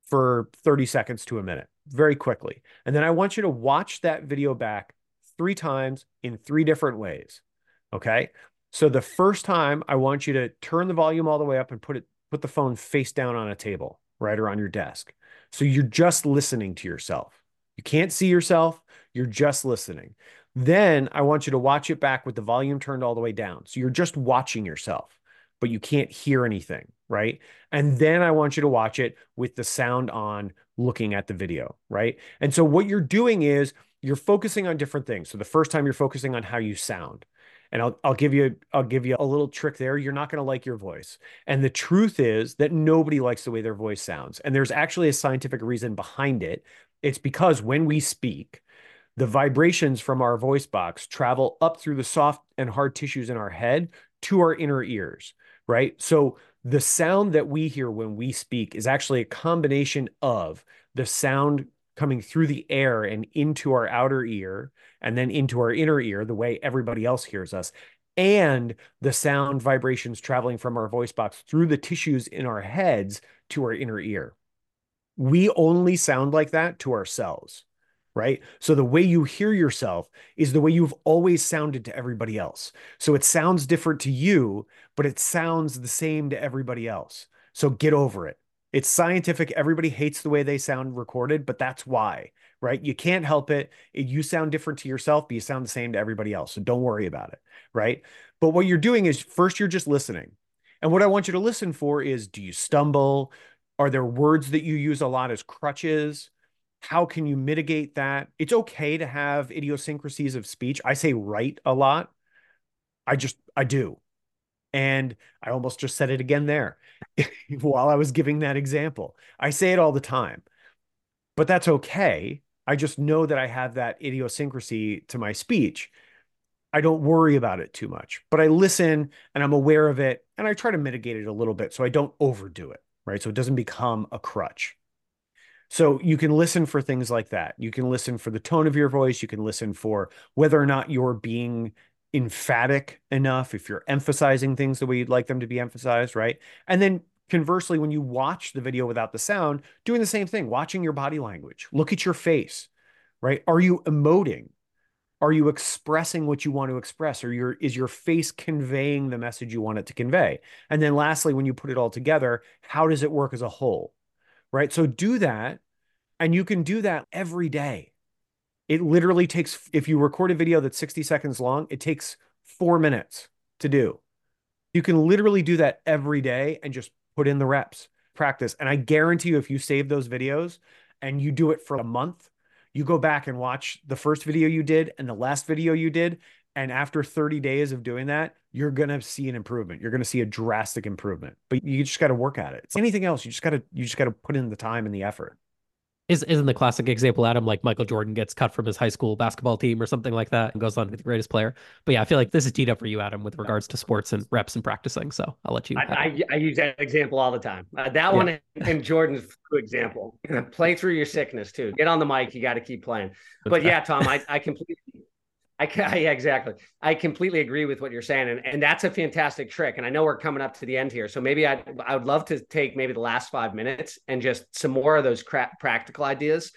for 30 seconds to a minute, very quickly. And then I want you to watch that video back three times in three different ways. Okay. So the first time I want you to turn the volume all the way up and put it, put the phone face down on a table, right? Or on your desk. So you're just listening to yourself. You can't see yourself. You're just listening. Then I want you to watch it back with the volume turned all the way down. So you're just watching yourself, but you can't hear anything, right? And then I want you to watch it with the sound on, looking at the video, right? And so what you're doing is you're focusing on different things. So the first time you're focusing on how you sound. And I'll I'll give you I'll give you a little trick there. You're not going to like your voice. And the truth is that nobody likes the way their voice sounds. And there's actually a scientific reason behind it. It's because when we speak, the vibrations from our voice box travel up through the soft and hard tissues in our head to our inner ears, right? So the sound that we hear when we speak is actually a combination of the sound coming through the air and into our outer ear and then into our inner ear, the way everybody else hears us, and the sound vibrations traveling from our voice box through the tissues in our heads to our inner ear. We only sound like that to ourselves, right? So the way you hear yourself is the way you've always sounded to everybody else. So it sounds different to you, but it sounds the same to everybody else. So get over it. It's scientific. Everybody hates the way they sound recorded, but that's why, right? You can't help it. You sound different to yourself, but you sound the same to everybody else. So don't worry about it, right? But what you're doing is first, you're just listening. And what I want you to listen for is do you stumble? Are there words that you use a lot as crutches? How can you mitigate that? It's okay to have idiosyncrasies of speech. I say right a lot. I just, I do. And I almost just said it again there while I was giving that example. I say it all the time, but that's okay. I just know that I have that idiosyncrasy to my speech. I don't worry about it too much, but I listen and I'm aware of it and I try to mitigate it a little bit so I don't overdo it, right? So it doesn't become a crutch. So you can listen for things like that. You can listen for the tone of your voice. You can listen for whether or not you're being emphatic enough, if you're emphasizing things the way you'd like them to be emphasized, right? And then conversely, when you watch the video without the sound, doing the same thing, watching your body language, look at your face, right? Are you emoting? Are you expressing what you want to express? Or your is your face conveying the message you want it to convey? And then lastly, when you put it all together, how does it work as a whole? Right. So do that. And you can do that every day it literally takes, if you record a video that's 60 seconds long, it takes four minutes to do. You can literally do that every day and just put in the reps, practice. And I guarantee you, if you save those videos and you do it for a month, you go back and watch the first video you did and the last video you did. And after 30 days of doing that, you're going to see an improvement. You're going to see a drastic improvement, but you just got to work at it. It's anything else. You just got to, you just got to put in the time and the effort is isn't the classic example adam like michael jordan gets cut from his high school basketball team or something like that and goes on to be the greatest player. But yeah i feel like this is teed up for you adam with regards to sports and reps and practicing so i'll let you i, I, I use that example all the time. Uh, that one and jordan's good example. Play through your sickness too. Get on the mic you got to keep playing. But yeah tom i, I completely I exactly. I completely agree with what you're saying, and and that's a fantastic trick. And I know we're coming up to the end here, so maybe I I would love to take maybe the last five minutes and just some more of those cra- practical ideas.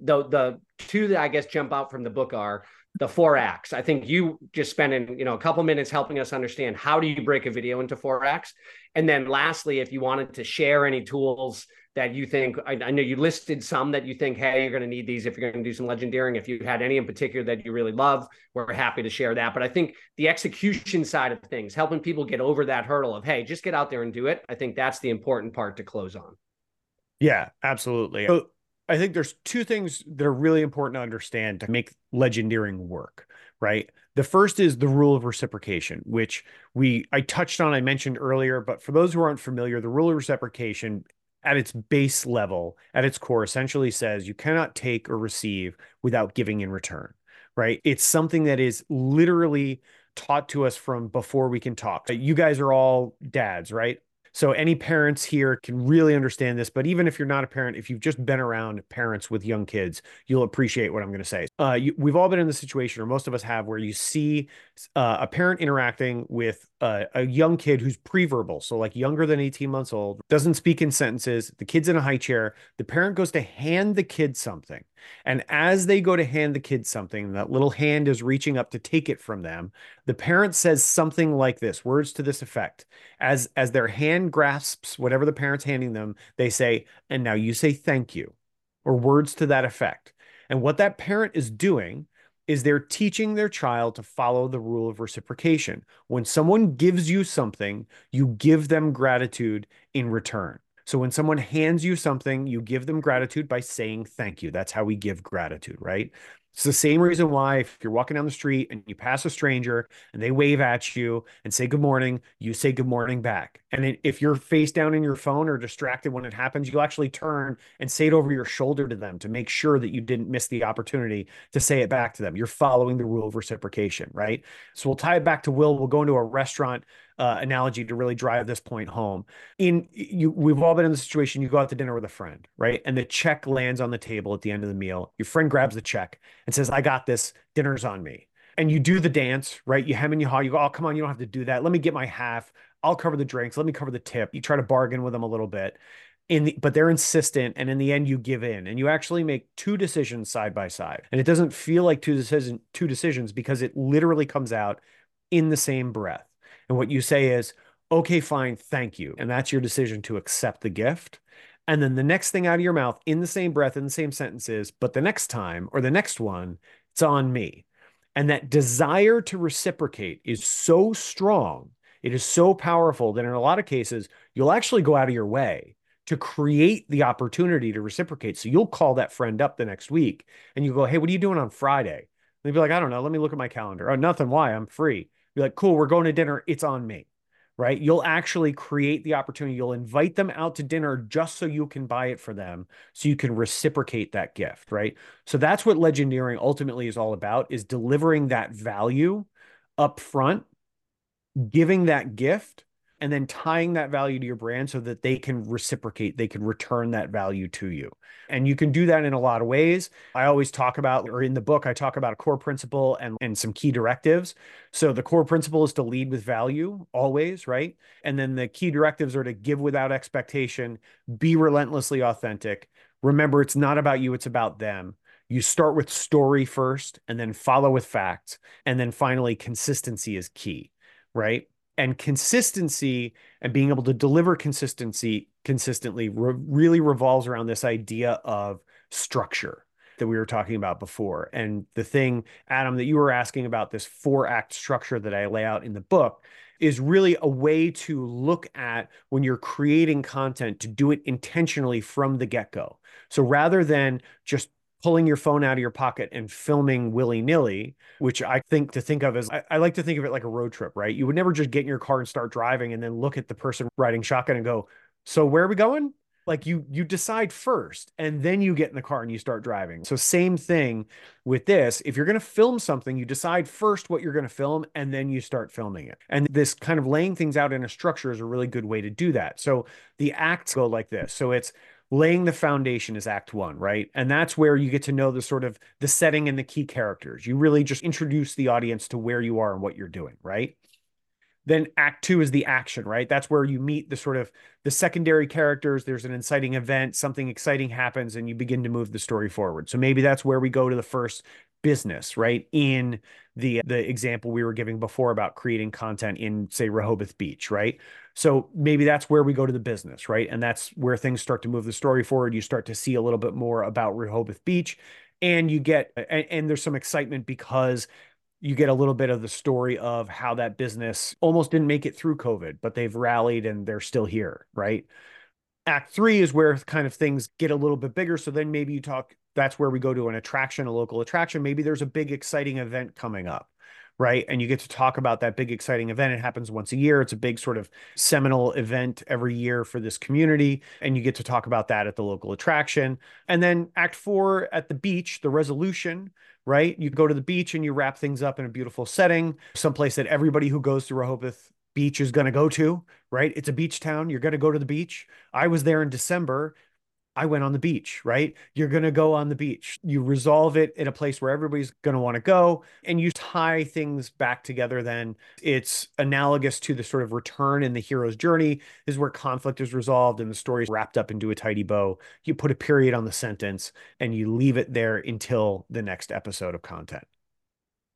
The the two that I guess jump out from the book are the four acts. I think you just spending you know a couple minutes helping us understand how do you break a video into four acts, and then lastly, if you wanted to share any tools that you think I, I, know you listed some that you think hey you're going to need these if you're going to do some legendeering if you had any in particular that you really love we're happy to share that. But i think the execution side of things helping people get over that hurdle of hey just get out there and do it i think that's the important part to close on. Yeah absolutely. So i think there's two things that are really important to understand to make legendeering work right? The first is the rule of reciprocation which we i touched on i mentioned earlier but for those who aren't familiar the rule of reciprocation at its base level, at its core, essentially says you cannot take or receive without giving in return, right? It's something that is literally taught to us from before we can talk. You guys are all dads, right? So any parents here can really understand this. But even if you're not a parent, if you've just been around parents with young kids, you'll appreciate what I'm going to say. Uh, you, we've all been in the situation, or most of us have, where you see uh, a parent interacting with uh, a young kid who's pre-verbal, so like younger than 18 months old, doesn't speak in sentences. The kid's in a high chair. The parent goes to hand the kid something. And as they go to hand the kid something, that little hand is reaching up to take it from them. The parent says something like this, words to this effect. As as their hand grasps whatever the parent's handing them, they say, "And now you say thank you." Or words to that effect. And what that parent is doing is they're teaching their child to follow the rule of reciprocation. When someone gives you something, you give them gratitude in return. So when someone hands you something, you give them gratitude by saying thank you. That's how we give gratitude, right? It's the same reason why if you're walking down the street and you pass a stranger and they wave at you and say good morning, you say good morning back. And if you're face down in your phone or distracted when it happens, you'll actually turn and say it over your shoulder to them to make sure that you didn't miss the opportunity to say it back to them. You're following the rule of reciprocation, right? So we'll tie it back to Will. We'll go into a restaurant uh, analogy to really drive this point home. In you, we've all been in the situation. You go out to dinner with a friend, right? And the check lands on the table at the end of the meal. Your friend grabs the check and says, "I got this. Dinner's on me." And you do the dance, right? You hem and you haw. You go, "Oh, come on, you don't have to do that. Let me get my half. I'll cover the drinks. Let me cover the tip." You try to bargain with them a little bit. In the, but they're insistent and in the end you give in and you actually make two decisions side by side and it doesn't feel like two decision two decisions because it literally comes out in the same breath and what you say is, okay, fine, thank you. And that's your decision to accept the gift. And then the next thing out of your mouth in the same breath, in the same sentences, but the next time or the next one, it's on me. And that desire to reciprocate is so strong, it is so powerful that in a lot of cases, you'll actually go out of your way to create the opportunity to reciprocate. So you'll call that friend up the next week and you go, Hey, what are you doing on Friday? And they'd be like, I don't know. Let me look at my calendar. Oh, nothing. Why? I'm free. Be like, cool, we're going to dinner. It's on me. Right. You'll actually create the opportunity. You'll invite them out to dinner just so you can buy it for them. So you can reciprocate that gift. Right. So that's what legendeering ultimately is all about is delivering that value up front, giving that gift and then tying that value to your brand so that they can reciprocate, they can return that value to you. And you can do that in a lot of ways. I always talk about, or in the book, I talk about a core principle and, and some key directives. So the core principle is to lead with value always, right? And then the key directives are to give without expectation, be relentlessly authentic. Remember, it's not about you, it's about them. You start with story first and then follow with facts. And then finally, consistency is key, right? And consistency and being able to deliver consistency consistently re- really revolves around this idea of structure that we were talking about before. And the thing, Adam, that you were asking about this four act structure that I lay out in the book is really a way to look at when you're creating content to do it intentionally from the get go. So rather than just pulling your phone out of your pocket and filming willy nilly, which I think to think of as I, I, like to think of it like a road trip, right? You would never just get in your car and start driving and then look at the person riding shotgun and go, "So where are we going?" Like you you decide first and then you get in the car and you start driving. So same thing with this. If you're going to film something, you decide first what you're going to film and then you start filming it. And this kind of laying things out in a structure is a really good way to do that. So the acts go like this. So it's laying the foundation is act one right? And that's where you get to know the sort of the setting and the key characters. You really just introduce the audience to where you are and what you're doing right? Then act two is the action right? That's where you meet the sort of the secondary characters. There's an inciting event. Something exciting happens and you begin to move the story forward. So maybe that's where we go to the first business right in the the example we were giving before about creating content in say rehoboth beach right so maybe that's where we go to the business, right? And that's where things start to move the story forward. You start to see a little bit more about Rehoboth Beach, and you get and, and there's some excitement because you get a little bit of the story of how that business almost didn't make it through COVID, but they've rallied and they're still here, right? Act three is where kind of things get a little bit bigger. So then maybe you talk, that's where we go to an attraction, a local attraction. Maybe there's a big, exciting event coming up right? And you get to talk about that big, exciting event. It happens once a year. It's a big sort of seminal event every year for this community. And you get to talk about that at the local attraction. And then Act Four at the beach, the resolution, right? You go to the beach and you wrap things up in a beautiful setting, someplace that everybody who goes to Rehoboth Beach is going to go to, right? It's a beach town. You're going to go to the beach. I was there in December I went on the beach, right? You're going to go on the beach. You resolve it in a place where everybody's going to want to go and you tie things back together. Then it's analogous to the sort of return in the hero's journey is where conflict is resolved and the story is wrapped up into a tidy bow. You put a period on the sentence and you leave it there until the next episode of content.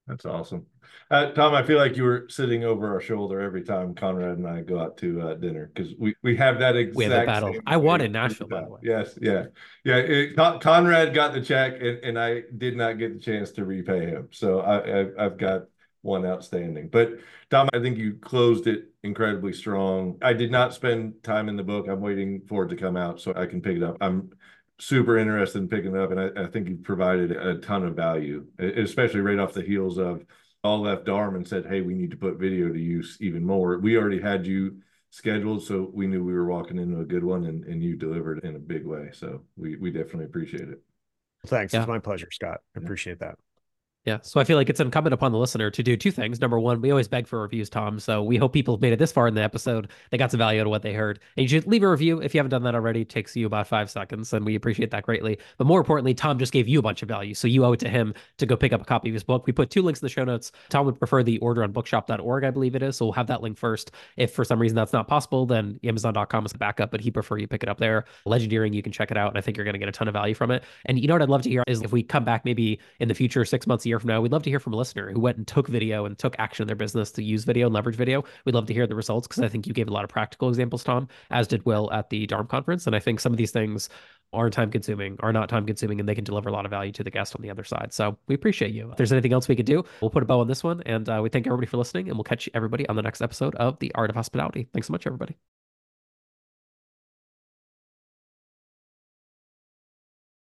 That's awesome. Uh, Tom, I feel like you were sitting over our shoulder every time Conrad and I go out to uh, dinner because we, we have that exact we have a battle. I won in Nashville, by the way. Yes, yeah, yeah. It, Conrad got the check, and, and I did not get the chance to repay him. So I, I I've got one outstanding. But Tom, I think you closed it incredibly strong. I did not spend time in the book. I'm waiting for it to come out so I can pick it up. I'm super interested in picking it up, and I, I think you've provided a ton of value, especially right off the heels of all left DARM and said, "Hey, we need to put video to use even more." We already had you scheduled, so we knew we were walking into a good one, and, and you delivered in a big way. So we we definitely appreciate it. Thanks. Yeah. It's my pleasure, Scott. I appreciate that. Yeah. So I feel like it's incumbent upon the listener to do two things. Number one, we always beg for reviews, Tom. So we hope people have made it this far in the episode. They got some value out of what they heard. And you should leave a review if you haven't done that already. It takes you about five seconds, and we appreciate that greatly. But more importantly, Tom just gave you a bunch of value. So you owe it to him to go pick up a copy of his book. We put two links in the show notes. Tom would prefer the order on bookshop.org, I believe it is. So we'll have that link first. If for some reason that's not possible, then Amazon.com is the backup, but he prefer you pick it up there. Legendeering, you can check it out. And I think you're going to get a ton of value from it. And you know what I'd love to hear is if we come back maybe in the future, six months, a year from now, we'd love to hear from a listener who went and took video and took action in their business to use video and leverage video. We'd love to hear the results because I think you gave a lot of practical examples, Tom, as did Will at the DARM conference. And I think some of these things are time consuming, are not time consuming, and they can deliver a lot of value to the guest on the other side. So we appreciate you. If there's anything else we could do, we'll put a bow on this one. And uh, we thank everybody for listening, and we'll catch everybody on the next episode of The Art of Hospitality. Thanks so much, everybody.